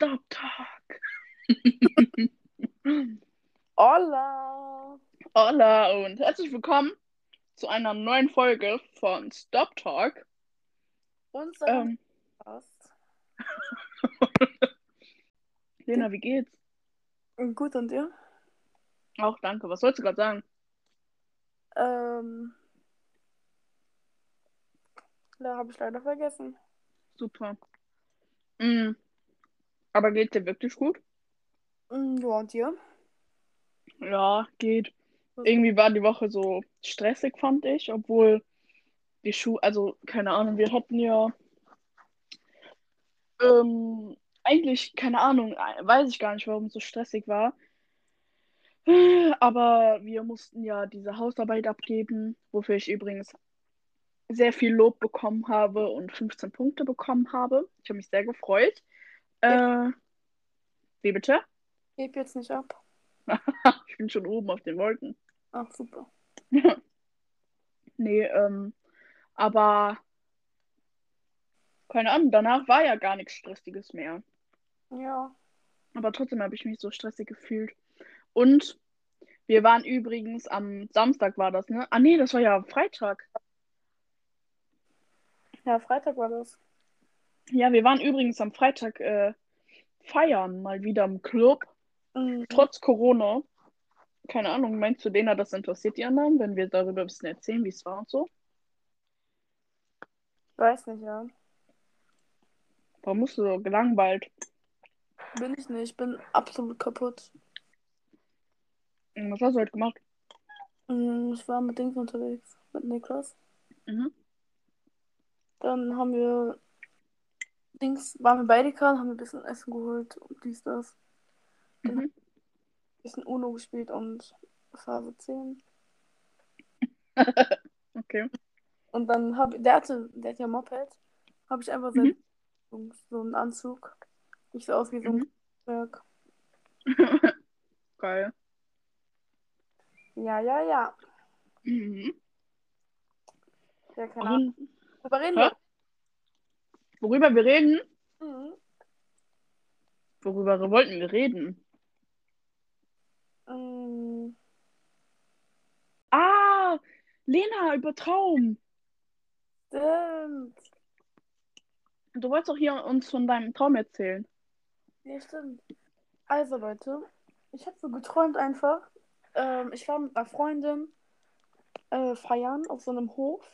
Stop Talk. Hola! Hola und herzlich willkommen zu einer neuen Folge von Stop Talk. Unser Ähm, Podcast. Lena, wie geht's? Gut und dir? Auch danke. Was sollst du gerade sagen? Ähm, da habe ich leider vergessen. Super. Mm. Aber geht's dir wirklich gut? Mm, Ja, und dir? Ja, geht. Irgendwie war die Woche so stressig, fand ich, obwohl die Schule, also keine Ahnung, wir hatten ja ähm, eigentlich, keine Ahnung, weiß ich gar nicht, warum es so stressig war. Aber wir mussten ja diese Hausarbeit abgeben, wofür ich übrigens sehr viel Lob bekommen habe und 15 Punkte bekommen habe. Ich habe mich sehr gefreut. Äh, wie bitte? Heb jetzt nicht ab. Ich bin schon oben auf den Wolken. Ach, super. Nee, ähm, aber keine Ahnung, danach war ja gar nichts Stressiges mehr. Ja. Aber trotzdem habe ich mich so stressig gefühlt. Und wir waren übrigens am Samstag war das, ne? Ah nee, das war ja am Freitag. Ja, Freitag war das. Ja, wir waren übrigens am Freitag äh, feiern, mal wieder im Club, Mhm. trotz Corona. Keine Ahnung, meinst du, denen hat das interessiert, die anderen, wenn wir darüber ein bisschen erzählen, wie es war und so? Weiß nicht, ja. Warum musst du so gelangweilt? Bin ich nicht. Bin absolut kaputt. Was hast du heute gemacht? Mm, Ich war mit Dings unterwegs. Mit Niklas. Mhm. Dann haben wir Dings, waren wir bei Edeka, haben wir ein bisschen Essen geholt und dies, das. Mhm. Ein bisschen Uno gespielt und Phase 10. Okay. Und dann habe der hatte, der hat ja Moped, habe ich einfach Mhm. so, so einen Anzug. Ich so aus wie so ein Mhm. Berg. Geil. Ja, ja, ja. Mhm. Ja, keine Ahnung. Worüber reden Hä? Worüber wir reden? Mhm. Worüber wollten wir reden? Mm, Ah, Lena, über Traum. Stimmt. Du wolltest doch hier uns von deinem Traum erzählen. Ja, stimmt. Also, Leute, ich habe so geträumt einfach. Ähm, ich war mit einer Freundin äh, feiern auf so einem Hof.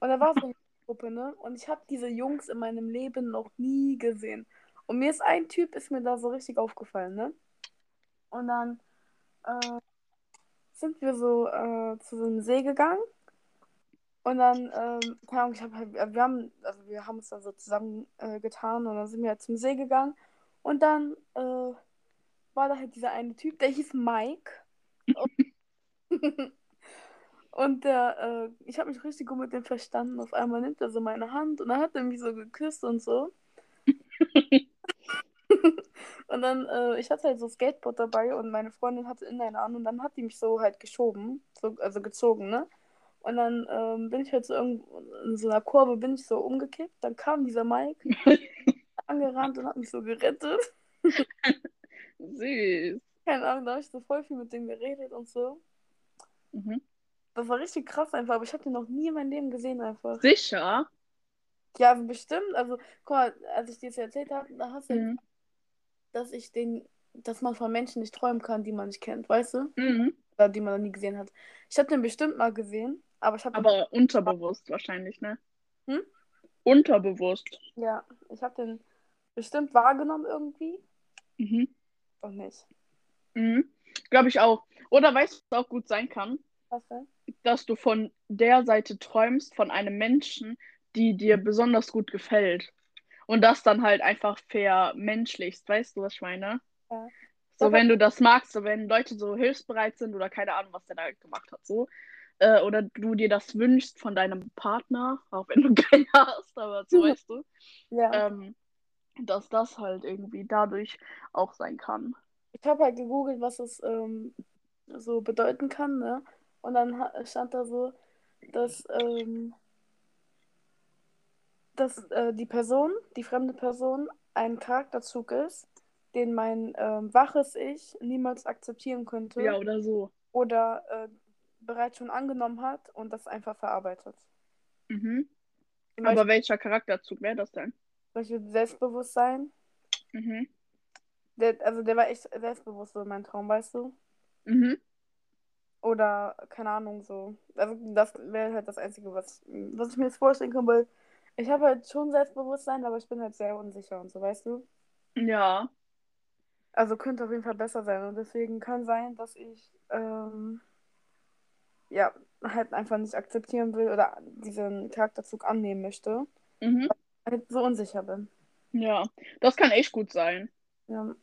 Und da war so eine Gruppe, ne? Und ich habe diese Jungs in meinem Leben noch nie gesehen. Und mir ist ein Typ, ist mir da so richtig aufgefallen, ne? Und dann äh, sind wir so äh, zu so einem See gegangen. Und dann, ähm, keine Ahnung, ich hab halt, wir haben, also wir haben uns dann so zusammen äh, getan und dann sind wir halt zum See gegangen. Und dann äh, war da halt dieser eine Typ, der hieß Mike. Und der, äh, ich habe mich richtig gut mit dem verstanden. Auf einmal nimmt er so meine Hand und dann hat er mich so geküsst und so. und dann, äh, ich hatte halt so Skateboard dabei und meine Freundin hatte Inliner an und dann hat die mich so halt geschoben, so, also gezogen, ne? Und dann ähm, bin ich halt so in so einer Kurve, bin ich so umgekippt. Dann kam dieser Mike angerannt und hat mich so gerettet. Süß. Keine Ahnung, da habe ich so voll viel mit dem geredet und so. Mhm. Das war richtig krass einfach, aber ich habe den noch nie in meinem Leben gesehen einfach. Sicher? Ja, bestimmt. Also, guck mal, als ich dir das erzählt habe, da hast du, Mhm. dass ich den, dass man von Menschen nicht träumen kann, die man nicht kennt, weißt du? Mhm. Oder die man noch nie gesehen hat. Ich habe den bestimmt mal gesehen, aber ich habe Aber unterbewusst wahrscheinlich, ne? Hm? Unterbewusst. ja, ich habe den bestimmt wahrgenommen irgendwie Mhm. und nicht. Mhm. Glaube ich auch. Oder weißt du, was auch gut sein kann? Was denn? Dass du von der Seite träumst, von einem Menschen, die dir besonders gut gefällt. Und das dann halt einfach vermenschlichst. Weißt du, was ich meine? Ja. So, wenn du das magst, so wenn Leute so hilfsbereit sind oder keine Ahnung, was der da gemacht hat, so. Äh, oder du dir das wünschst von deinem Partner, auch wenn du keinen hast, aber so weißt du, Ja. ähm, dass das halt irgendwie dadurch auch sein kann. Ich habe halt gegoogelt, was es ähm, so bedeuten kann, ne? Und dann stand da so, dass, ähm, dass äh, die Person, die fremde Person, ein Charakterzug ist, den mein ähm, waches Ich niemals akzeptieren könnte Ja, oder so. oder äh, bereits schon angenommen hat und das einfach verarbeitet. Mhm. Zum Aber Beispiel, welcher Charakterzug wäre das denn? zum Beispiel Selbstbewusstsein. Mhm. Der, also der war echt selbstbewusst, so mein Traum, weißt du? Mhm. Oder, keine Ahnung, so. Also das wäre halt das Einzige, was, was ich mir jetzt vorstellen kann, weil ich habe halt schon Selbstbewusstsein, aber ich bin halt sehr unsicher und so, weißt du? Ja. Also könnte auf jeden Fall besser sein. Und deswegen kann sein, dass ich ähm, ja halt einfach nicht akzeptieren will oder diesen Charakterzug annehmen möchte. Mhm. Halt so unsicher bin. Ja. Das kann echt gut sein. Ja.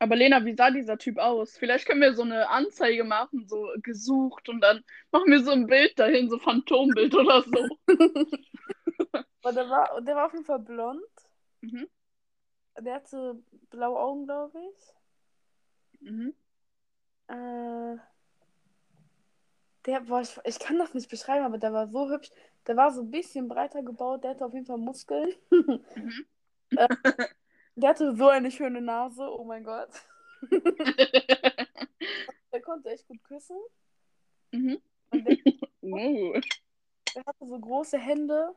Aber Lena, wie sah dieser Typ aus? Vielleicht können wir so eine Anzeige machen, so gesucht und dann machen wir so ein Bild dahin, so Phantombild oder so. Aber der war, der war auf jeden Fall blond. Mhm. Der hatte blaue Augen, glaube ich. Mhm. Äh, der, boah, ich, ich kann das nicht beschreiben, aber der war so hübsch. Der war so ein bisschen breiter gebaut, der hatte auf jeden Fall Muskeln. Mhm. Der hatte so eine schöne Nase, oh mein Gott. Der konnte echt gut küssen. mhm. Der, Oh. der hatte so große Hände.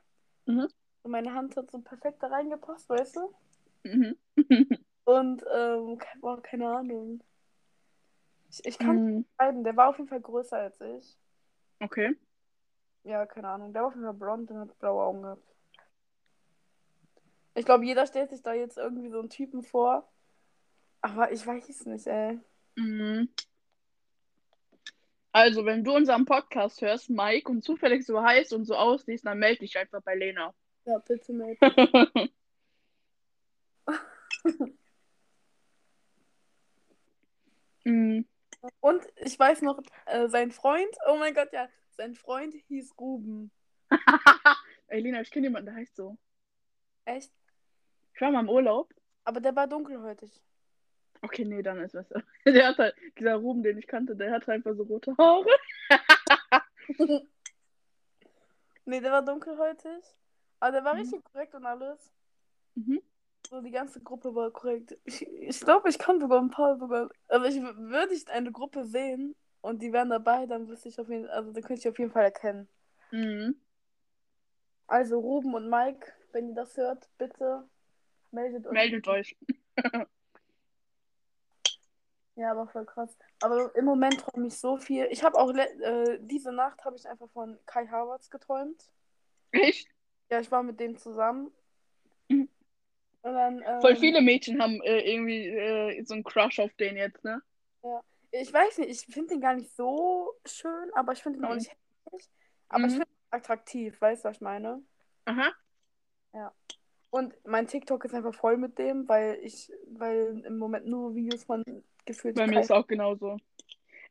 Mhm. Und meine Hand hat so perfekt da reingepasst, weißt du? Mhm. Und, ähm, boah, keine Ahnung. Ich, ich kann nicht Mhm. beschreiben, der war auf jeden Fall größer als ich. Okay. Ja, keine Ahnung. Der war auf jeden Fall blond und hat blaue Augen gehabt. Ich glaube, jeder stellt sich da jetzt irgendwie so einen Typen vor. Aber ich weiß es nicht, ey. Mhm. Also, wenn du unseren Podcast hörst, Mike, und zufällig so heißt und so aussiehst, dann melde dich einfach bei Lena. Ja, bitte meld. Mhm. Und ich weiß noch, äh, sein Freund, oh mein Gott, ja, sein Freund hieß Ruben. Ey, Lena, ich kenne jemanden, der heißt so. Echt? Ich war mal im Urlaub. Aber der war dunkelhäutig. Okay, nee, dann ist besser. Der hat halt, dieser Ruben, den ich kannte, der hat einfach so rote Haare. nee, der war dunkelhäutig. Aber der war Mhm. richtig korrekt und alles. Mhm. So, die ganze Gruppe war korrekt. Ich, ich glaube, ich kann sogar ein paar sogar. Also ich würde ich eine Gruppe sehen und die wären dabei, dann wüsste ich auf jeden also dann könnte ich auf jeden Fall erkennen. Mhm. Also Ruben und Mike, wenn ihr das hört, bitte meldet euch. Meldet euch. Ja, aber voll krass. Aber im Moment träume ich so viel. Ich habe auch äh, diese Nacht habe ich einfach von Kai Havertz geträumt. Echt? Ja, ich war mit dem zusammen. Mhm. Dann, ähm, Voll viele Mädchen haben äh, irgendwie äh, so einen Crush auf den jetzt, ne? Ich weiß nicht, ich finde den gar nicht so schön, aber ich finde ihn auch Mhm. nicht hässlich. Aber ich Mhm. finde ihn attraktiv, weißt du, was ich meine? Aha. Und mein TikTok ist einfach voll mit dem, weil ich, weil im Moment nur Videos von gefühlt Bei mir Kai- ist auch genauso.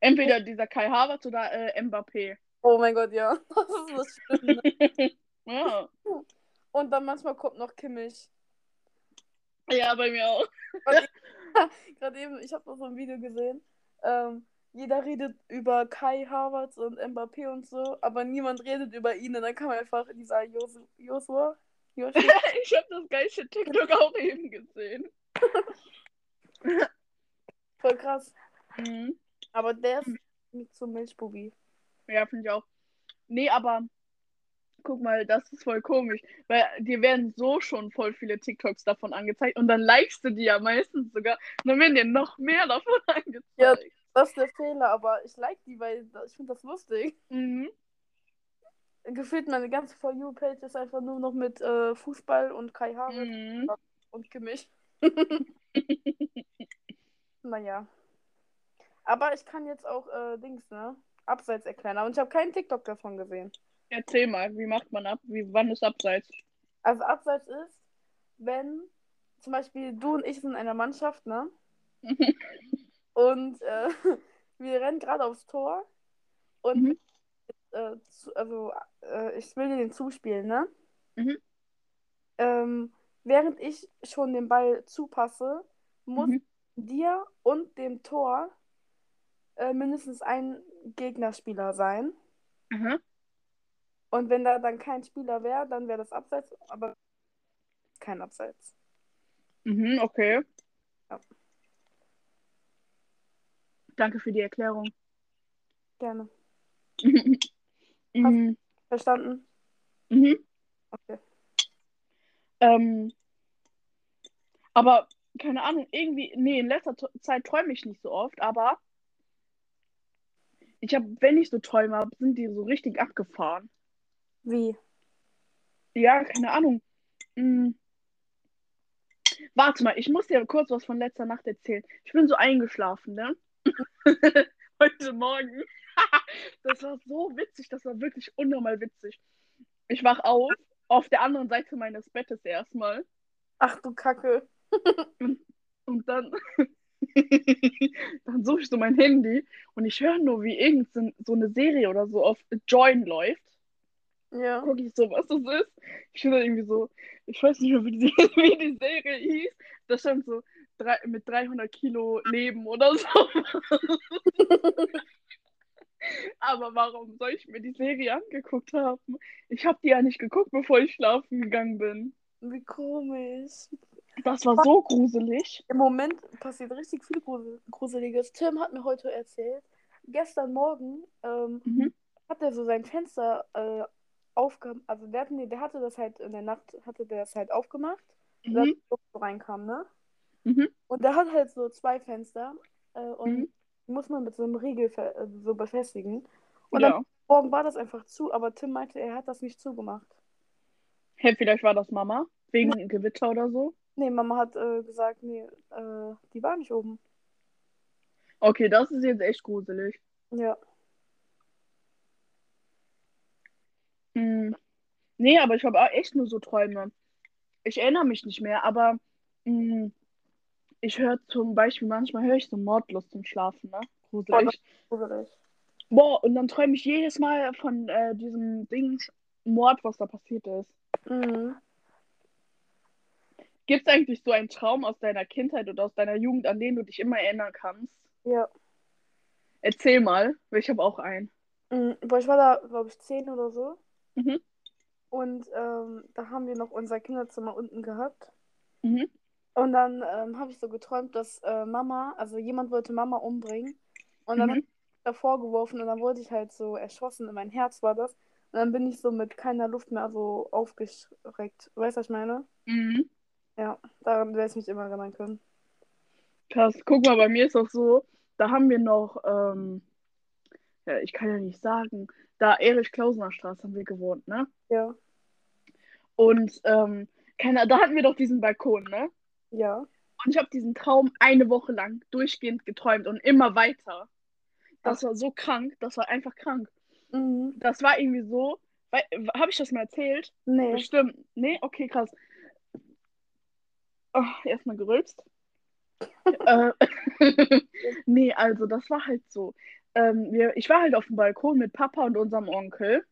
Entweder dieser Kai Havertz oder äh, Mbappé. Oh mein Gott, ja. Das ist das Schlimme. Ja. Und dann manchmal kommt noch Kimmich. ja, bei mir auch. Gerade eben, ich habe noch so ein Video gesehen. Ähm, jeder redet über Kai Havertz und Mbappé und so, aber niemand redet über ihn. Und dann kam einfach dieser Josu- Joshua. Joshua. ich habe das geilste TikTok auch eben gesehen. Voll krass. Mhm. Aber der ist nicht so Milchbubi. Ja, finde ich auch. Nee, aber guck mal, das ist voll komisch, weil dir werden so schon voll viele TikToks davon angezeigt und dann likest du die ja meistens sogar und dann werden dir noch mehr davon angezeigt. Ja. Das ist der Fehler, aber ich like die, weil ich finde das lustig. Mhm. Gefühlt meine ganze For You-Page ist einfach nur noch mit äh, Fußball und Kai Havertz Mhm. und Kimmich. naja. Aber ich kann jetzt auch äh, Dings, ne? Abseits erklären. Und ich habe keinen TikTok davon gesehen. Erzähl mal, wie macht man ab? Wie, wann ist Abseits? Also Abseits ist, wenn zum Beispiel du und ich sind in einer Mannschaft, ne? Und äh, wir rennen gerade aufs Tor und Mhm. Äh, zu, also äh, ich will dir den zuspielen, ne? Mhm. Ähm, während ich schon den Ball zupasse, muss Mhm. dir und dem Tor äh, mindestens ein Gegnerspieler sein. Aha. Und wenn da dann kein Spieler wäre, dann wäre das Abseits, aber kein Abseits. Mhm, okay. Ja. Danke für die Erklärung. Gerne. mhm. Verstanden? Mhm. Okay. Ähm, aber keine Ahnung, irgendwie, nee, in letzter Zeit träume ich nicht so oft, aber ich habe, wenn ich so Träume habe, sind die so richtig abgefahren. Wie? Ja, keine Ahnung. Hm. Warte mal, ich muss dir kurz was von letzter Nacht erzählen. Ich bin so eingeschlafen, ne? Heute Morgen. Das war so witzig, das war wirklich unnormal witzig. Ich wach auf, auf der anderen Seite meines Bettes erstmal. Ach du Kacke. Und dann, dann suche ich so mein Handy und ich höre nur, wie irgend so, eine Serie oder so auf Join läuft. Ja. Gucke ich so, was das ist. Ich höre irgendwie so, ich weiß nicht mehr, wie die, wie die Serie hieß. Da stand so drei, mit 300 Kilo Leben oder so. Aber warum soll ich mir die Serie angeguckt haben? Ich habe die ja nicht geguckt, bevor ich schlafen gegangen bin. Wie komisch. Das war so gruselig. Im Moment passiert richtig viel Grusel Gruseliges. Tim hat mir heute erzählt, gestern Morgen ähm, Mhm. hat er so sein Fenster äh, aufgemacht. Also der, hat, nee, der hatte das halt in der Nacht, hatte der das halt aufgemacht, dass Mhm. die Luft so reinkam, ne? Mhm. Und der hat halt so zwei Fenster äh, und Mhm. Muss man mit so einem Riegel äh, so befestigen. Und Ja. Morgen war das einfach zu, aber Tim meinte, er hat das nicht zugemacht. Hey, vielleicht war das Mama. Wegen Gewitter oder so. Nee, Mama hat äh, gesagt, nee, äh, die war nicht oben. Okay, das ist jetzt echt gruselig. Ja. Hm. Nee, aber ich habe auch echt nur so Träume. Ich erinnere mich nicht mehr, aber hm, ich höre zum Beispiel, manchmal höre ich so Mordlust zum Schlafen, ne? Gruselig. Gruselig. Boah, und dann träume ich jedes Mal von äh, diesem Ding Mord, was da passiert ist. Mhm. Gibt es eigentlich so einen Traum aus deiner Kindheit oder aus deiner Jugend, an den du dich immer erinnern kannst? Ja. Erzähl mal, weil ich habe auch einen. Mhm. Boah, ich war da, glaube ich, zehn oder so. Mhm. Und ähm, da haben wir noch unser Kinderzimmer unten gehabt. Mhm. Und dann ähm, habe ich so geträumt, dass äh, Mama, also jemand wollte Mama umbringen. Und dann Mhm. hat ich davor geworfen und dann wurde ich halt so erschossen. In mein Herz war das. Und dann bin ich so mit keiner Luft mehr so aufgeschreckt. Weißt du, was ich meine? Mhm. Ja, daran werde ich mich immer erinnern können. Krass, guck mal, bei mir ist auch so, da haben wir noch, ähm, ja, ich kann ja nicht sagen, da Erich-Klausener Straße haben wir gewohnt, ne? Ja. Und, ähm, keine, da hatten wir doch diesen Balkon, ne? Ja. Und ich habe diesen Traum eine Woche lang durchgehend geträumt und immer weiter. Das war so krank, das war einfach krank. Mhm. Das war irgendwie so, habe ich das mal erzählt? Nee. Bestimmt. Nee, okay, krass. Oh, erstmal gerülpst. äh, nee, also das war halt so. Ähm, wir, ich war halt auf dem Balkon mit Papa und unserem Onkel.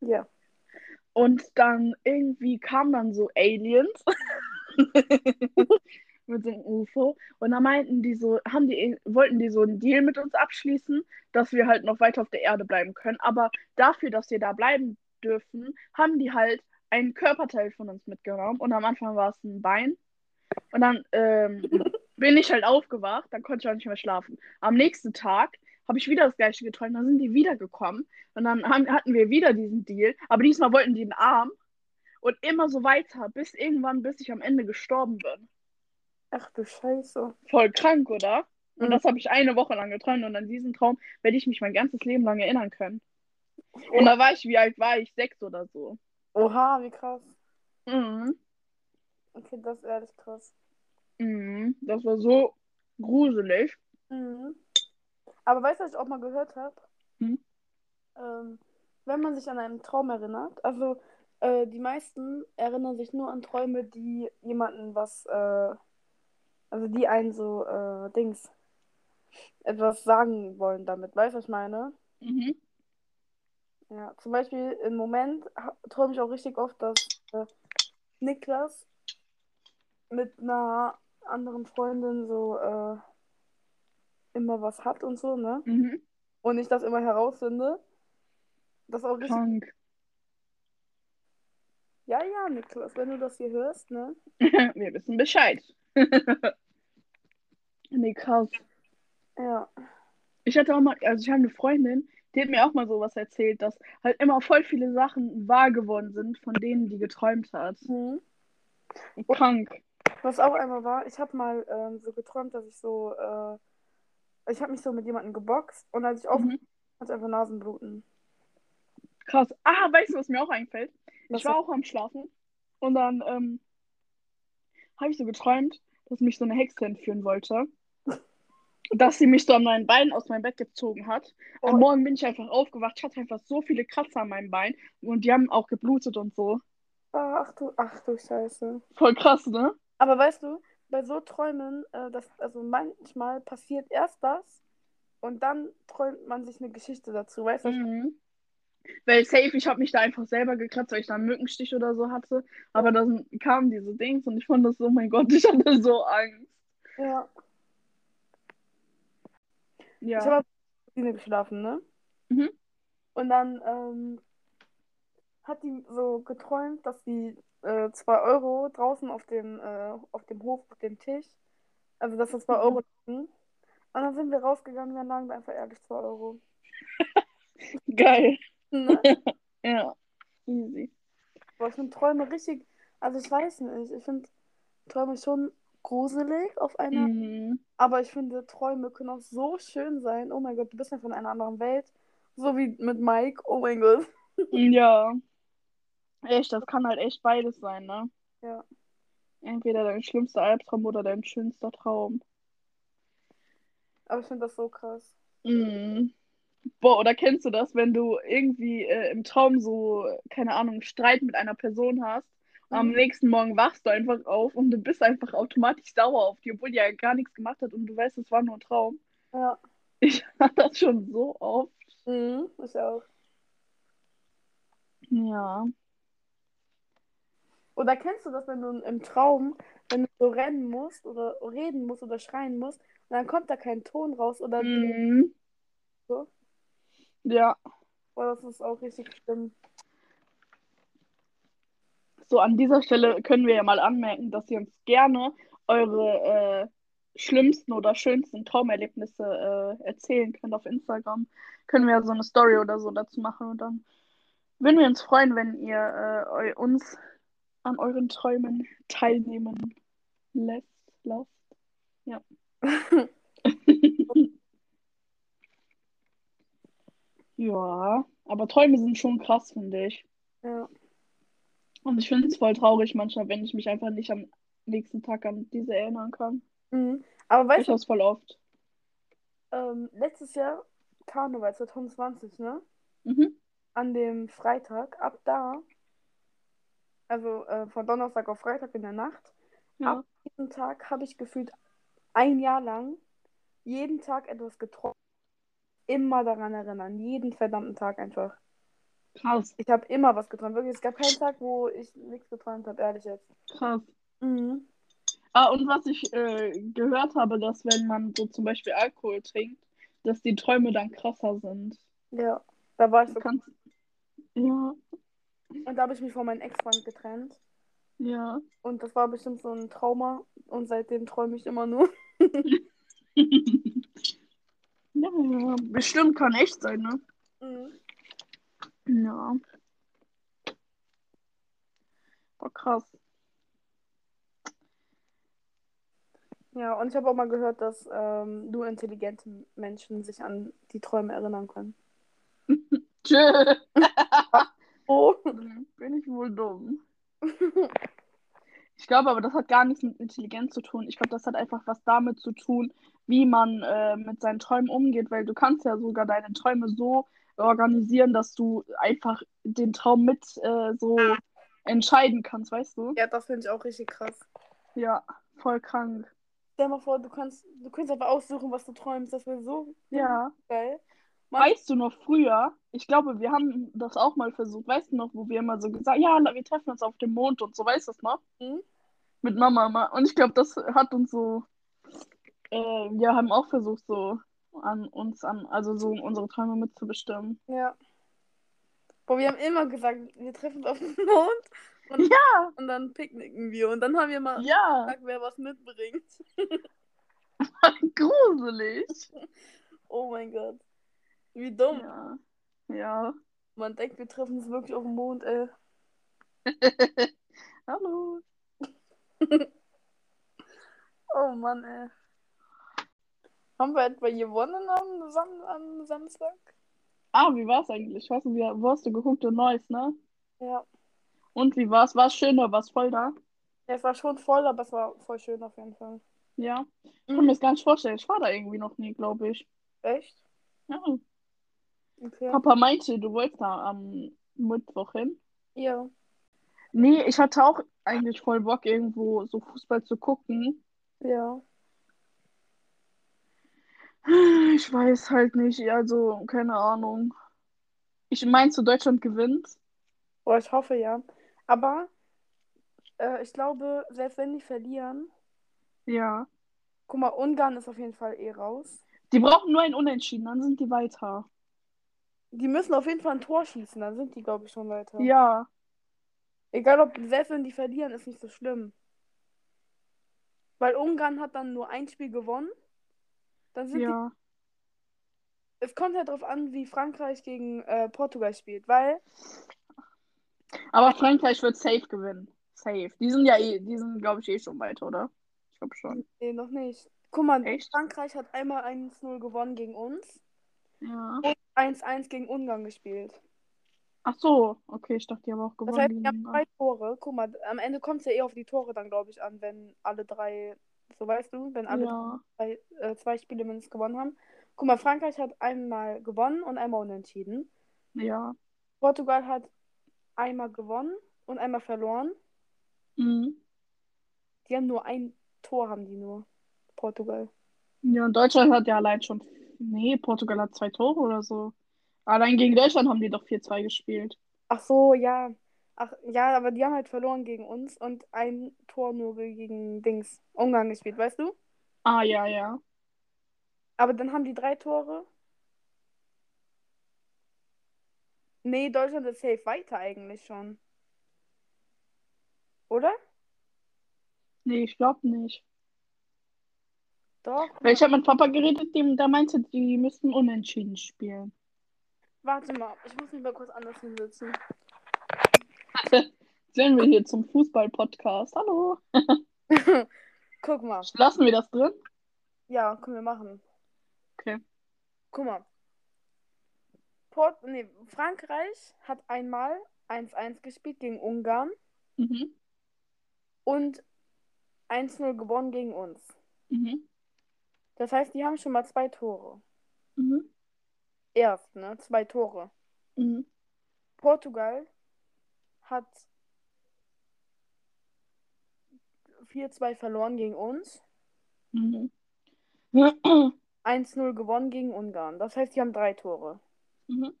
Ja. Und dann irgendwie kamen dann so Aliens mit so einem UFO. Und dann meinten die so, haben die, wollten die so einen Deal mit uns abschließen, dass wir halt noch weiter auf der Erde bleiben können. Aber dafür, dass wir da bleiben dürfen, haben die halt einen Körperteil von uns mitgenommen. Und am Anfang war es ein Bein. Und dann ähm, bin ich halt aufgewacht, dann konnte ich auch nicht mehr schlafen. Am nächsten Tag habe ich wieder das gleiche geträumt, dann sind die wiedergekommen und dann haben, hatten wir wieder diesen Deal, aber diesmal wollten die einen Arm und immer so weiter, bis irgendwann, bis ich am Ende gestorben bin. Ach du Scheiße. Voll krank, oder? Und Mhm. das habe ich eine Woche lang geträumt und an diesen Traum werde ich mich mein ganzes Leben lang erinnern können. Und da war ich, wie alt war ich? Sechs oder so. Oha, wie krass. Mhm. Okay, das ist ehrlich krass. Mhm. Das war so gruselig. Mhm. Aber weißt du, was ich auch mal gehört habe? Hm? Ähm, wenn man sich an einen Traum erinnert, also äh, die meisten erinnern sich nur an Träume, die jemanden was, äh, also die einen so, äh, Dings, etwas sagen wollen damit. Weißt du, was ich meine? Mhm. Ja, zum Beispiel im Moment träume ich auch richtig oft, dass äh, Niklas mit einer anderen Freundin so äh, immer was hat und so, ne? Mhm. Und ich das immer herausfinde. Das ist auch richtig. Krank. Ja, ja, Niklas, wenn du das hier hörst, ne? Wir wissen Bescheid. nee, krass. Ja. Ich hatte auch mal, also ich habe eine Freundin, die hat mir auch mal sowas erzählt, dass halt immer voll viele Sachen wahr geworden sind, von denen die geträumt hat. Mhm. Krank. Was auch einmal war, ich habe mal ähm, so geträumt, dass ich so, äh, ich habe mich so mit jemandem geboxt und als ich auf, Mhm. hatte einfach Nasenbluten. Krass. Ah, weißt du, was mir auch einfällt? Was Ich war auch am Schlafen und dann ähm, habe ich so geträumt, dass mich so eine Hexe entführen wollte. Dass sie mich so an meinen Beinen aus meinem Bett gezogen hat. Oh. Am Morgen bin ich einfach aufgewacht. Ich hatte einfach so viele Kratzer an meinem Bein und die haben auch geblutet und so. Ach du, ach du Scheiße. Voll krass, ne? Aber weißt du, bei so Träumen, äh, das, also manchmal passiert erst das und dann träumt man sich eine Geschichte dazu, weißt du? Mhm. Weil safe, ich habe mich da einfach selber gekratzt, weil ich da einen Mückenstich oder so hatte. Aber dann kamen diese Dings und ich fand das so, mein Gott, ich hatte so Angst. Ja. Ja. Ich habe auf der Cousine geschlafen, ne? Mhm. Und dann ähm, hat die so geträumt, dass die äh, 2 Euro draußen auf dem, äh, auf dem Hof, auf dem Tisch, also dass das 2 Mhm. Euro liegen. Und dann sind wir rausgegangen, dann lagen da einfach ehrlich 2 Euro. Geil. Ne? Ja. Easy. Aber ich finde Träume richtig, also ich weiß nicht, ich finde Träume schon gruselig auf eine, Mhm. aber ich finde Träume können auch so schön sein. Oh mein Gott, du bist einfach in einer anderen Welt. So wie mit Mike, oh mein Gott. Ja. Echt, das kann halt echt beides sein, ne? Ja. Entweder dein schlimmster Albtraum oder dein schönster Traum. Aber ich finde das so krass. Mhm. Boah, oder kennst du das, wenn du irgendwie äh, im Traum so, keine Ahnung, Streit mit einer Person hast und am Mhm. nächsten Morgen wachst du einfach auf und du bist einfach automatisch sauer auf die, obwohl die ja gar nichts gemacht hat und du weißt, es war nur ein Traum. Ja. Ich hatte das schon so oft. Mhm, ich auch. Ja. Oder kennst du das, wenn du im Traum, wenn du so rennen musst oder reden musst oder schreien musst, und dann kommt da kein Ton raus oder Mhm. so? Ja. Boah, das ist auch richtig schlimm. So, an dieser Stelle können wir ja mal anmerken, dass ihr uns gerne eure äh, schlimmsten oder schönsten Traumerlebnisse äh, erzählen könnt auf Instagram. Können wir ja so eine Story oder so dazu machen und dann würden wir uns freuen, wenn ihr äh, uns an euren Träumen teilnehmen lässt. Lasst. Ja. ja, aber Träume sind schon krass, finde ich. Ja. Und ich finde es voll traurig manchmal, wenn ich mich einfach nicht am nächsten Tag an diese erinnern kann. Mhm. Aber Ich weißt du, hab's voll oft. ähm, letztes Jahr, Karneval 2020, ne? Mhm. An dem Freitag, ab da, also äh, von Donnerstag auf Freitag in der Nacht, Ja. Ab diesem Tag habe ich gefühlt ein Jahr lang jeden Tag etwas geträumt. Immer daran erinnern. Jeden verdammten Tag einfach. Krass, Ich habe immer was geträumt. Wirklich, es gab keinen Tag, wo ich nichts geträumt habe, ehrlich jetzt. krass. Mhm. Ah, und was ich äh, gehört habe, dass wenn man so zum Beispiel Alkohol trinkt, dass die Träume dann krasser sind. Ja, da war ich so. kannst. Ja, Und da habe ich mich von meinem Ex-Freund getrennt. ja. Und das war bestimmt so ein Trauma. Und seitdem träume ich immer nur. ja, bestimmt kann echt sein, ne? Mhm. Ja. War krass. Ja, und ich habe auch mal gehört, dass ähm, nur intelligente Menschen sich an die Träume erinnern können. Tschö. Oh. Bin ich wohl dumm. Ich glaube aber, das hat gar nichts mit Intelligenz zu tun. Ich glaube, das hat einfach was damit zu tun, wie man äh, mit seinen Träumen umgeht, weil du kannst ja sogar deine Träume so organisieren, dass du einfach den Traum mit äh, so entscheiden kannst, weißt du? Ja, das finde ich auch richtig krass. Ja, voll krank. Stell dir mal vor, du kannst, du kannst einfach aussuchen, was du träumst. Das wäre so Ja. geil. Weißt du noch früher, ich glaube, wir haben das auch mal versucht, weißt du noch, wo wir immer so gesagt ja, wir treffen uns auf dem Mond und so, weißt du das noch? Mhm. Mit Mama mal. Und ich glaube, das hat uns so, äh, wir haben auch versucht, so an uns an, also so unsere Träume mitzubestimmen. Ja. Boah, wir haben immer gesagt, wir treffen uns auf dem Mond. Und, Ja, und dann picknicken wir. Und dann haben wir mal ja, gesagt, wer was mitbringt. gruselig. Oh mein Gott. Wie dumm. Ja, ja. Man denkt, wir treffen uns wirklich auf dem Mond, ey. Hallo. Oh Mann, ey. Haben wir etwa gewonnen am, Sam am Samstag? Ah, wie war's eigentlich? Ich weiß nicht, wie, wo hast du geguckt? Du Neues, ne? Ja. Und wie war's? War's schön oder war's voll da? ja. Es war schon voll, aber es war voll schön auf jeden Fall. Ja. Ich kann mir das gar nicht vorstellen. Ich war da irgendwie noch nie, glaube ich. Echt? Ja. Okay. Papa meinte, du wolltest da am Mittwoch hin. Ja. Nee, ich hatte auch eigentlich voll Bock, irgendwo so Fußball zu gucken. Ja. Ich weiß halt nicht, also keine Ahnung. Ich meinst du, Deutschland gewinnt? Oh, ich hoffe ja. Aber äh, ich glaube, selbst wenn die verlieren, Ja. guck mal, Ungarn ist auf jeden Fall eh raus. Die brauchen nur ein Unentschieden, dann sind die weiter. Die müssen auf jeden Fall ein Tor schießen, dann sind die, glaube ich, schon weiter. Ja. Egal ob, selbst wenn die verlieren, ist nicht so schlimm. Weil Ungarn hat dann nur ein Spiel gewonnen. Dann sind die Ja. es kommt halt drauf an, wie Frankreich gegen äh, Portugal spielt, weil Aber Frankreich wird safe gewinnen. Safe. Die sind ja eh, die sind, glaube ich, eh schon weiter, oder? Ich glaube schon. nee, noch nicht. Guck mal, Echt? Frankreich hat einmal 1-0 gewonnen gegen uns Ja. und 1-1 gegen Ungarn gespielt. Ach so, okay, ich dachte, die haben auch Das gewonnen. heißt, gegen die haben drei Tore. Guck mal, am Ende kommt es ja eh auf die Tore dann, glaube ich, an, wenn alle drei, so weißt du, wenn alle Ja. drei, äh, zwei Spiele mindestens gewonnen haben. Guck mal, Frankreich hat einmal gewonnen und einmal unentschieden. Ja. Portugal hat einmal gewonnen und einmal verloren. Mhm. Die haben nur ein Tor, haben die nur. Portugal. Ja, und Deutschland hat ja allein schon. Nee, Portugal hat zwei Tore oder so. Allein gegen Deutschland haben die doch 4-2 gespielt. Ach so, ja. Ach ja, aber die haben halt verloren gegen uns und ein Tor nur gegen Dings Ungarn gespielt, weißt du? Ah, ja, ja. Aber dann haben die drei Tore. Nee, Deutschland ist safe weiter eigentlich schon. Oder? Nee, ich glaube nicht. Doch. Weil ich habe mit Papa geredet, dem, der meinte, die müssten unentschieden spielen. Warte mal, ich muss mich mal kurz anders hinsetzen. Sehen wir hier zum Fußball-Podcast. Hallo. Guck mal. Lassen wir das drin? Ja, können wir machen. Okay. Guck mal. Port nee, Frankreich hat einmal 1-1 gespielt gegen Ungarn Mhm. und 1-0 gewonnen gegen uns. Mhm. Das heißt, die haben schon mal zwei Tore. Mhm. Erst, ne? Zwei Tore. Mhm. Portugal hat 4-2 verloren gegen uns, Mhm. 1-0 gewonnen gegen Ungarn. Das heißt, die haben drei Tore. Mhm.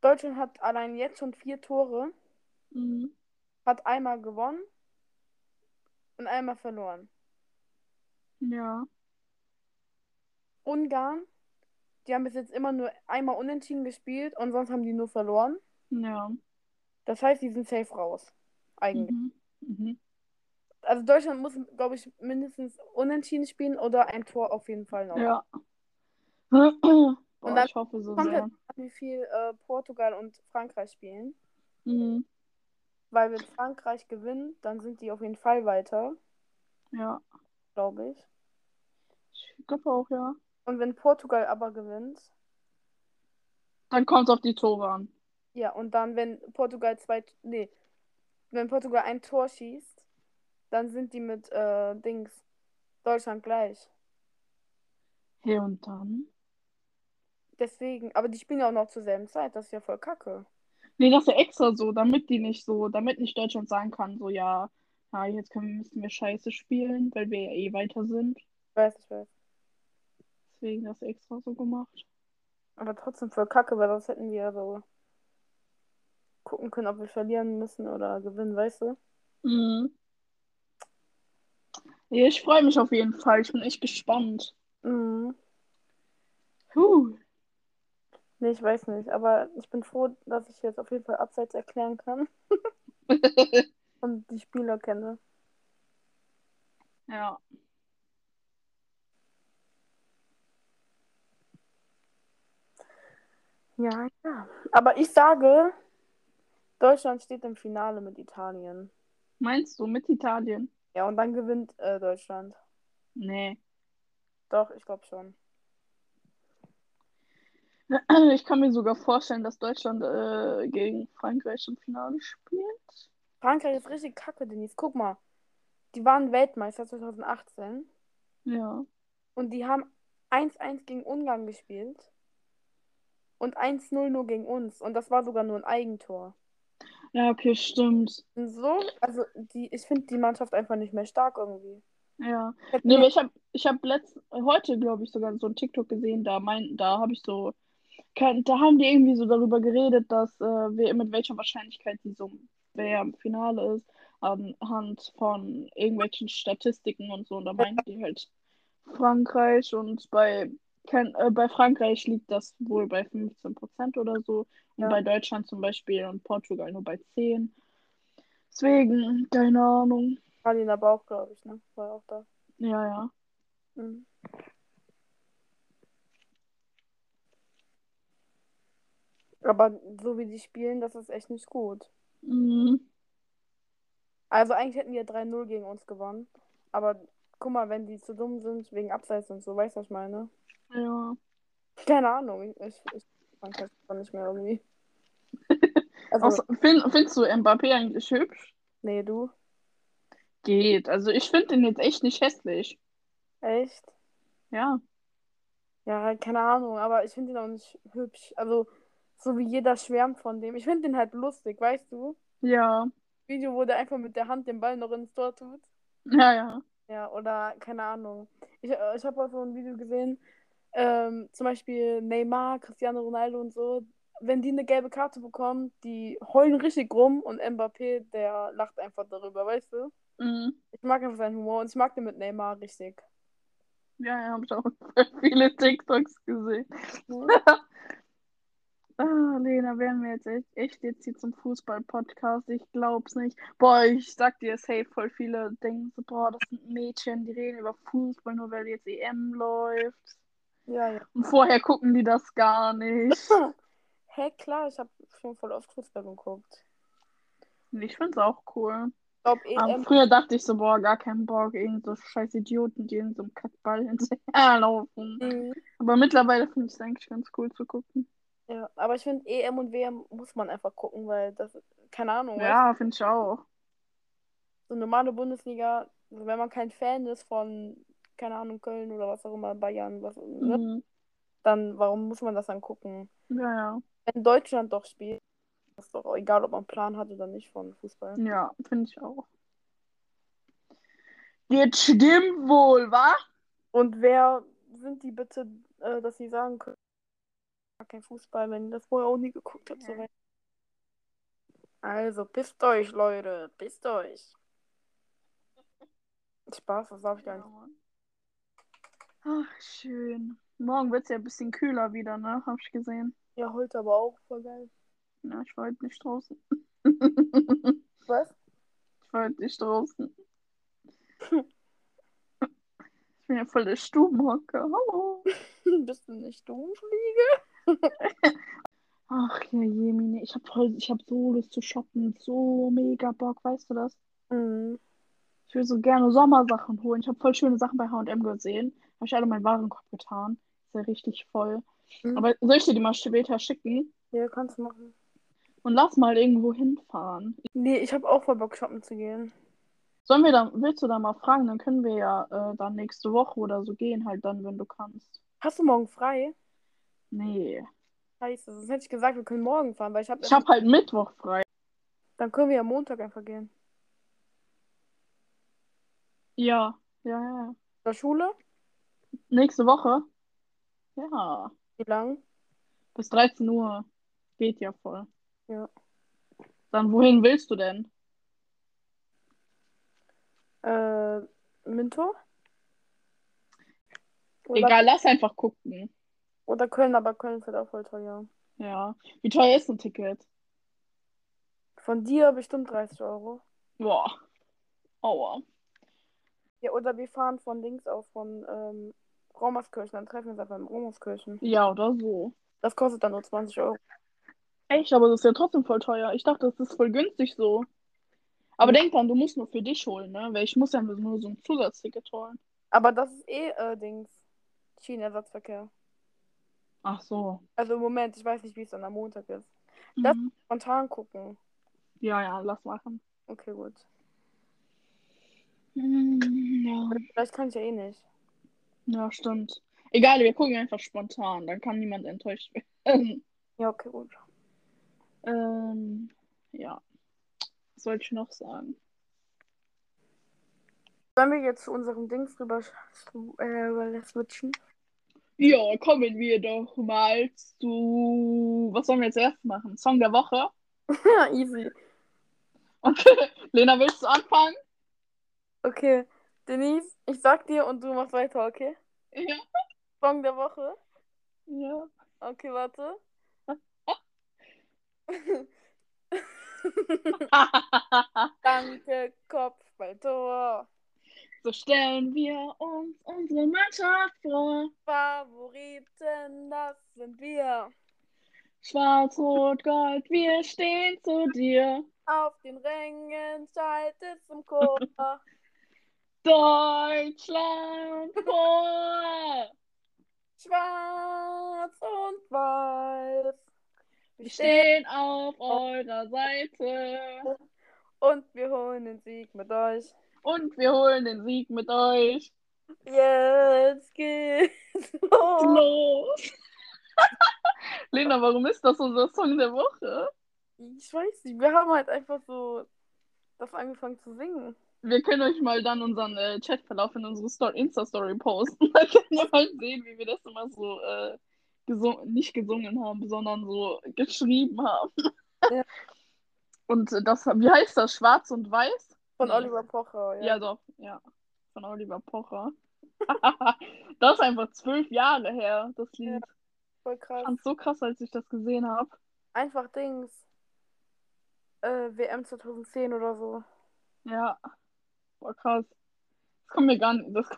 Deutschland hat allein jetzt schon vier Tore, Mhm. hat einmal gewonnen und einmal verloren. Ja. Ungarn, die haben bis jetzt immer nur einmal unentschieden gespielt und sonst haben die nur verloren. Ja. Das heißt, die sind safe raus. Eigentlich. Mhm. Mhm. Also Deutschland muss, glaube ich, mindestens unentschieden spielen oder ein Tor auf jeden Fall noch. Ja. Boah, dann ich hoffe so Kommt sehr. halt wie viel äh, Portugal und Frankreich spielen. Mhm. Weil wenn Frankreich gewinnt, dann sind die auf jeden Fall weiter, Ja. glaube ich. Ich glaube auch, ja. Und wenn Portugal aber gewinnt, Dann kommt es auf die Tore an. ja, und dann, wenn Portugal zwei, nee, wenn Portugal ein Tor schießt, dann sind die mit äh, Dings Deutschland gleich. Hey, und dann? Deswegen, aber die spielen ja auch noch zur selben Zeit, das ist ja voll kacke. Nee, das ist ja extra so, damit die nicht so, damit nicht Deutschland sagen kann, so, ja, ja, jetzt können, müssen wir scheiße spielen, weil wir ja eh weiter sind. Ich weiß, ich weiß. Deswegen das extra so gemacht. Aber trotzdem voll kacke, weil sonst hätten wir ja so gucken können, ob wir verlieren müssen oder gewinnen, weißt du? Mhm. Ja, ich freue mich auf jeden Fall. Ich bin echt gespannt. Mhm. Huh. Nee, ich weiß nicht, aber ich bin froh, dass ich jetzt auf jeden Fall abseits erklären kann. und die Spieler kenne. ja. Ja, ja. Aber ich sage, Deutschland steht im Finale mit Italien. Meinst du mit Italien? Ja, und dann gewinnt äh, Deutschland. Nee. Doch, ich glaube schon. Ich kann mir sogar vorstellen, dass Deutschland äh, gegen Frankreich im Finale spielt. Frankreich ist richtig kacke, Denise. Guck mal. Die waren Weltmeister 2018 Ja. und die haben 1-1 gegen Ungarn gespielt und 1-0 nur gegen uns. Und das war sogar nur ein Eigentor. Ja, okay, stimmt. Und so, also die, ich finde die Mannschaft einfach nicht mehr stark irgendwie. Ja. Hätten Nee, wir- ich habe ich hab letzt, heute, glaube ich, sogar so ein TikTok gesehen, da mein, da habe ich so, kein, da haben die irgendwie so darüber geredet, dass äh, wer, mit welcher Wahrscheinlichkeit die so, wer im Finale ist, anhand von irgendwelchen Statistiken und so. Und da meinten die halt Frankreich und bei, kein, äh, bei Frankreich liegt das wohl bei 15% oder so und Ja. bei Deutschland zum Beispiel und Portugal nur bei 10%. Deswegen, keine Ahnung. Italien aber auch, glaube ich, ne? War auch da. Ja, ja. Mhm. Aber so wie die spielen, das ist echt nicht gut. Mhm. Also eigentlich hätten die ja 3-0 gegen uns gewonnen. Aber guck mal, wenn die zu dumm sind wegen Abseits und so, weißt du, was ich meine? Ja. Keine Ahnung. Ich, ich, fand das einfach nicht mehr irgendwie. Also, Außer, find, findest du Mbappé eigentlich hübsch? nee, du? Geht. Also ich finde den jetzt echt nicht hässlich. Echt? Ja. Ja, keine Ahnung, aber ich finde ihn auch nicht hübsch. Also, so wie jeder schwärmt von dem. Ich finde den halt lustig, weißt du? Ja. Video, wo der einfach mit der Hand den Ball noch ins Tor tut. Ja, ja. Ja, oder keine Ahnung. Ich, äh, ich habe auch so ein Video gesehen, ähm, zum Beispiel Neymar, Cristiano Ronaldo und so. Wenn die eine gelbe Karte bekommen, die heulen richtig rum und Mbappé, der lacht einfach darüber, weißt du? Mhm. Ich mag einfach seinen Humor und ich mag den mit Neymar richtig. Ja, ja, habe ich auch viele TikToks gesehen. Ah, Lena, wären wir jetzt echt, echt jetzt hier zum Fußball-Podcast? Ich glaub's nicht. Boah, ich sag dir, safe voll viele denken so, boah, das sind Mädchen, die reden über Fußball, nur weil jetzt EM läuft. Ja, ja. Und vorher gucken die das gar nicht. Hä, klar, ich habe schon voll oft Fußball geguckt. Ich find's auch cool. Aber EM, früher dachte ich so, boah, gar keinen Bock, irgend so scheiß Idioten, die in so einem Kackball hinterherlaufen. Mhm. Aber mittlerweile finde ich es eigentlich ganz cool zu gucken. ja, aber ich finde, EM und WM muss man einfach gucken, weil das, keine Ahnung, Ja, finde ich auch. so normale Bundesliga, wenn man kein Fan ist von, keine Ahnung, Köln oder was auch immer, Bayern, was, ne, Mhm. dann warum muss man das dann gucken? Ja, ja. Wenn Deutschland doch spielt, ist doch egal, ob man einen Plan hat oder nicht von Fußball. Ja, finde ich auch. Jetzt stimmt wohl, wa? Und wer sind die bitte, äh, dass sie sagen können, kein Fußball, wenn das vorher auch nie geguckt habt, Ja. Also, pisst euch, Leute, pisst euch. Spaß, das darf ich gar nicht. Ach, schön. Morgen wird es ja ein bisschen kühler wieder, ne? Hab ich gesehen. Ja, heute aber auch voll geil. Ja, ich war heute nicht draußen. Was? Ich war heute nicht draußen. Ich bin ja voll der Stubenhocker. Hallo. Bist du nicht du, Fliege? Ach ja, Jemine, ich hab voll, ich hab so Lust zu shoppen. So mega Bock, weißt du das? Mhm. Ich will so gerne Sommersachen holen. Ich habe voll schöne Sachen bei H&M gesehen. Habe ich alle in meinen Warenkorb getan. Ist ja richtig voll. Mhm. Aber soll ich dir die mal später schicken? Ja, kannst du machen. Und lass mal irgendwo hinfahren. Nee, ich habe auch voll Bock, shoppen zu gehen. Sollen wir da, willst du da mal fragen? Dann können wir ja äh, dann nächste Woche oder so gehen, halt dann, wenn du kannst. Hast du morgen frei? Nee. Scheiße, sonst hätte ich gesagt, wir können morgen fahren, weil ich habe. Ich habe halt Mittwoch frei. Dann können wir ja Montag einfach gehen. Ja. Ja, ja. Oder Schule? Nächste Woche? Ja. Wie lang? Bis 13 Uhr. Geht ja voll. Ja. Dann wohin willst du denn? Äh, Minto? Oder, Egal, lass einfach gucken. oder Köln, aber Köln halt auch voll teuer. Ja. Wie teuer ist ein Ticket? Von dir bestimmt 30 Euro. Boah. Aua. Ja, oder wir fahren von links aus von ähm, Raumerskirchen, dann treffen wir uns einfach in Raumerskirchen. Ja, oder so. Das kostet dann nur 20 Euro. Echt, aber das ist ja trotzdem voll teuer. Ich dachte, das ist voll günstig so. Aber Ja. denk dran, du musst nur für dich holen, ne? Weil ich muss ja nur so ein Zusatzticket holen. Aber das ist eh äh, Dings. Schienenersatzverkehr. Ach so. Also im Moment, ich weiß nicht, wie es dann am Montag ist. Das- Mhm. Spontan gucken. Ja, ja, lass machen. Okay, gut. Mhm, ja. Vielleicht kann ich ja eh nicht. Ja, stimmt. Egal, wir gucken einfach spontan. Dann kann niemand enttäuscht werden. Ja, okay, gut. ähm, ja. Was wollte ich noch sagen? Sollen wir jetzt zu unserem Dings rüber äh, switchen? Ja, kommen wir doch mal zu. Was sollen wir jetzt erst machen? Song der Woche? ja, easy. Okay. Lena, willst du anfangen? Okay, Denise, ich sag dir und du machst weiter, okay? Ja. Song der Woche. Ja. Okay, warte. Danke, Kopfballtor. so stellen wir uns unsere Mannschaft vor. Favoriten, das sind wir. Schwarz, Rot, Gold, wir stehen zu dir. Auf den Rängen schaltet zum Chor. Deutschland vor. Schwarz und weiß. Wir stehen auf eurer Seite. Und wir holen den Sieg mit euch. Und wir holen den Sieg mit euch. Jetzt geht's los. Los. Lena, warum ist das unser Song der Woche? Ich weiß nicht, wir haben halt einfach so das angefangen zu singen. Wir können euch mal dann unseren äh, Chatverlauf in unsere Story, Insta-Story posten. Dann könnt ihr mal sehen, wie wir das immer so äh, gesungen, nicht gesungen haben, sondern so geschrieben haben. Ja. Und das, wie heißt das? Schwarz und Weiß? Von. Oliver Pocher, ja. Ja, doch, ja. Von Oliver Pocher. das ist einfach zwölf Jahre her, das Lied. Voll Ich krass. fand's so krass, als ich das gesehen habe. Einfach Dings. Äh, WM 2010 oder so. Ja. War krass. Das kommt mir gar nicht. Das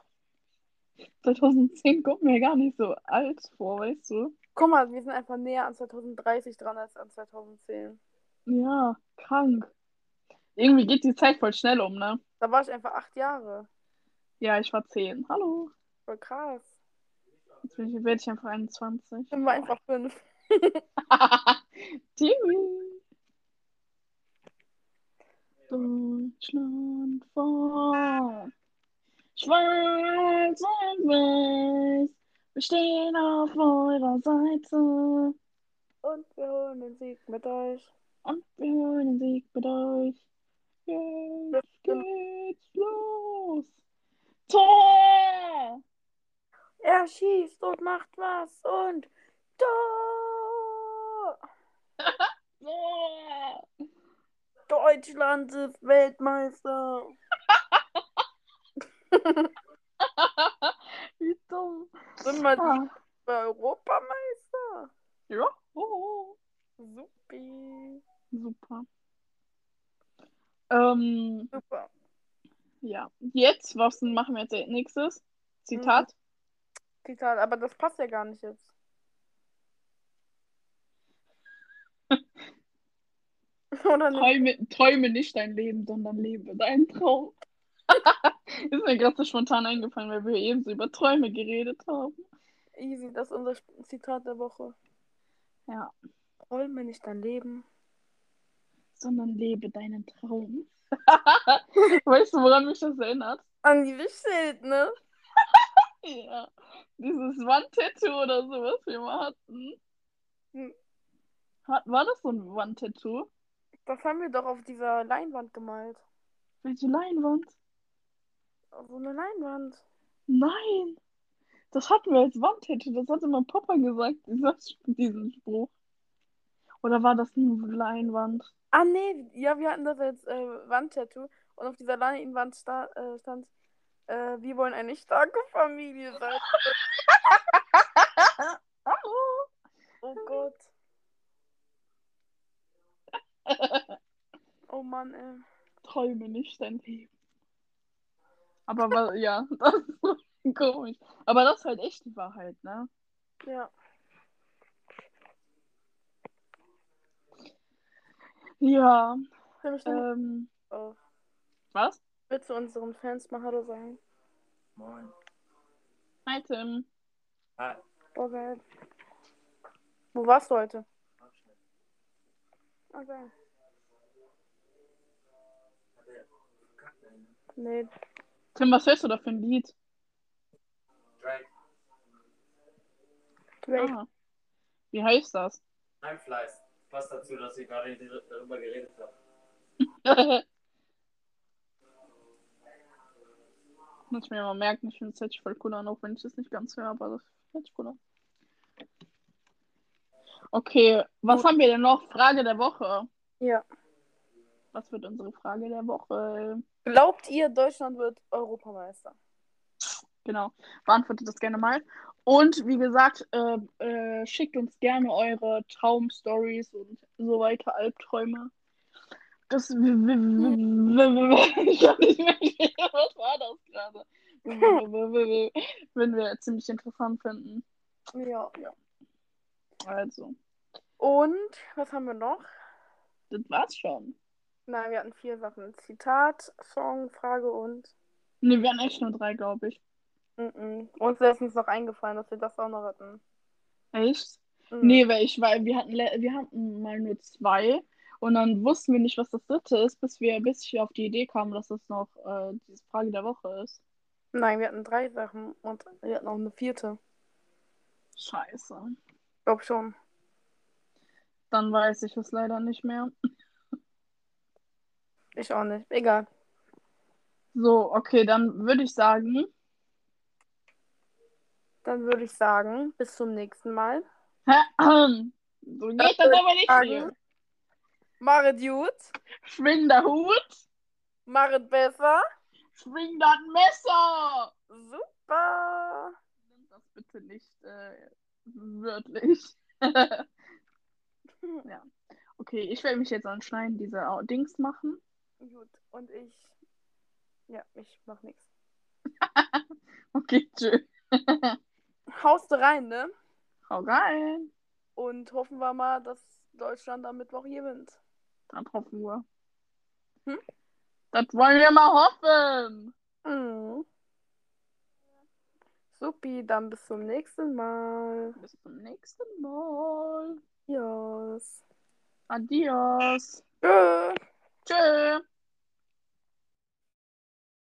2010 kommt mir gar nicht so alt vor, weißt du? Guck mal, wir sind einfach näher an 2030 dran als an 2010. Ja, krank. Irgendwie geht die Zeit voll schnell um, ne? Da war ich einfach acht Jahre. Ja, ich war 10. Hallo. Voll krass. Jetzt bin ich, werde ich einfach 21. Dann war einfach fünf. Timmy. Deutschland vor. Schwarz und weiß. Wir stehen auf eurer Seite. Und wir holen den Sieg mit euch. Und wir holen den Sieg mit euch. Jetzt geht's los. Tor! Er schießt und macht was und Tor! Tor! Deutschland ist Weltmeister. Wie dumm. Sind wir Ah. Europameister? Ja. Oh. Supi. Super. Ähm, Super. ja. Jetzt, was machen wir jetzt als nächstes? Zitat. Zitat, aber das passt ja gar nicht jetzt. Oder? Träume, träume nicht dein Leben, sondern lebe deinen Traum. ist mir gerade so spontan eingefallen, weil wir eben so über Träume geredet haben. Easy, das ist unser Zitat der Woche. Ja. Träume nicht dein Leben. Sondern lebe deinen Traum. weißt du, woran mich das erinnert? An die Schild, ne? Ja. Dieses Wandtattoo oder so, was wir mal hatten. Hm. Hat, war das so ein Wandtattoo? Das haben wir doch auf dieser Leinwand gemalt. Welche Leinwand? Auf so eine Leinwand. Nein! Das hatten wir als Wandtattoo. Das hatte mein Papa gesagt, diesen Spruch. Oder war das eine Leinwand? Ah, nee, ja, wir hatten das als äh, Wandtattoo. Und auf dieser Leinwand sta äh, stand, äh, wir wollen eine starke Familie sein. Hallo! Oh Gott. Oh Mann, ey. Träume nicht dein Leben. Aber wa- ja, das ist komisch. Aber das ist halt echt die Wahrheit, ne? Ja. Ja. Äh, Ähm, auf. was? Willst du unseren Fans mal Hallo sagen? Moin. Hi Tim. Hi. Oh, geil. Wo warst du heute? Ey. Nee. Tim, was hörst du da für ein Lied? Drake. Drake. Ah. Wie heißt das? Heimfleiß. Passt dazu, dass ich gerade darüber geredet habe. Muss ich mir mal merken, ich finde es jetzt voll cool an, auch wenn ich das nicht ganz höre, aber das hört sich cool an. Okay, was Gut. haben wir denn noch? Frage der Woche. Ja. Was wird unsere Frage der Woche? Glaubt ihr, Deutschland wird Europameister? Genau, beantwortet das gerne mal. Und wie gesagt, äh, äh, schickt uns gerne eure Traumstories und so weiter, Albträume. Das. Ich kann nicht mehr. Was war das gerade? Wenn wir ziemlich interessant finden. Ja. Also, Und was haben wir noch? das war's schon. Nein, wir hatten vier Sachen. Zitat, Song, Frage und. Ne, wir hatten echt nur drei, glaube ich. Mm-mm. Uns ist letztens noch eingefallen, dass wir das auch noch hatten. Echt? Mhm. Nee, weil ich weil wir hatten wir hatten mal nur zwei und dann wussten wir nicht, was das dritte ist, bis wir bis ich auf die Idee kam, dass das noch äh, diese Frage der Woche ist. Nein, wir hatten drei Sachen und wir hatten auch eine vierte. Scheiße. Glaub schon. Dann weiß ich es leider nicht mehr. Ich auch nicht. Egal. So, okay, dann würde ich sagen, Dann würde ich sagen, bis zum nächsten Mal. so geht das würde aber nicht sagen. Maret gut. Schwing der Hut, Maret besser. schwing das Messer. Super. Nimm das bitte nicht äh, wörtlich. ja. Okay, ich werde mich jetzt anscheinend diese Dings machen. Gut. Und ich. Ja, ich mach nichts. Okay, tschüss. Haust du rein, ne? Hau rein. Und hoffen wir mal, dass Deutschland am Mittwoch gewinnt. Das hoffen wir. Hm? Das wollen wir mal hoffen. Mhm. Supi, dann bis zum nächsten Mal. Bis zum nächsten Mal. Yes. Adios. Tschö. Tschüss.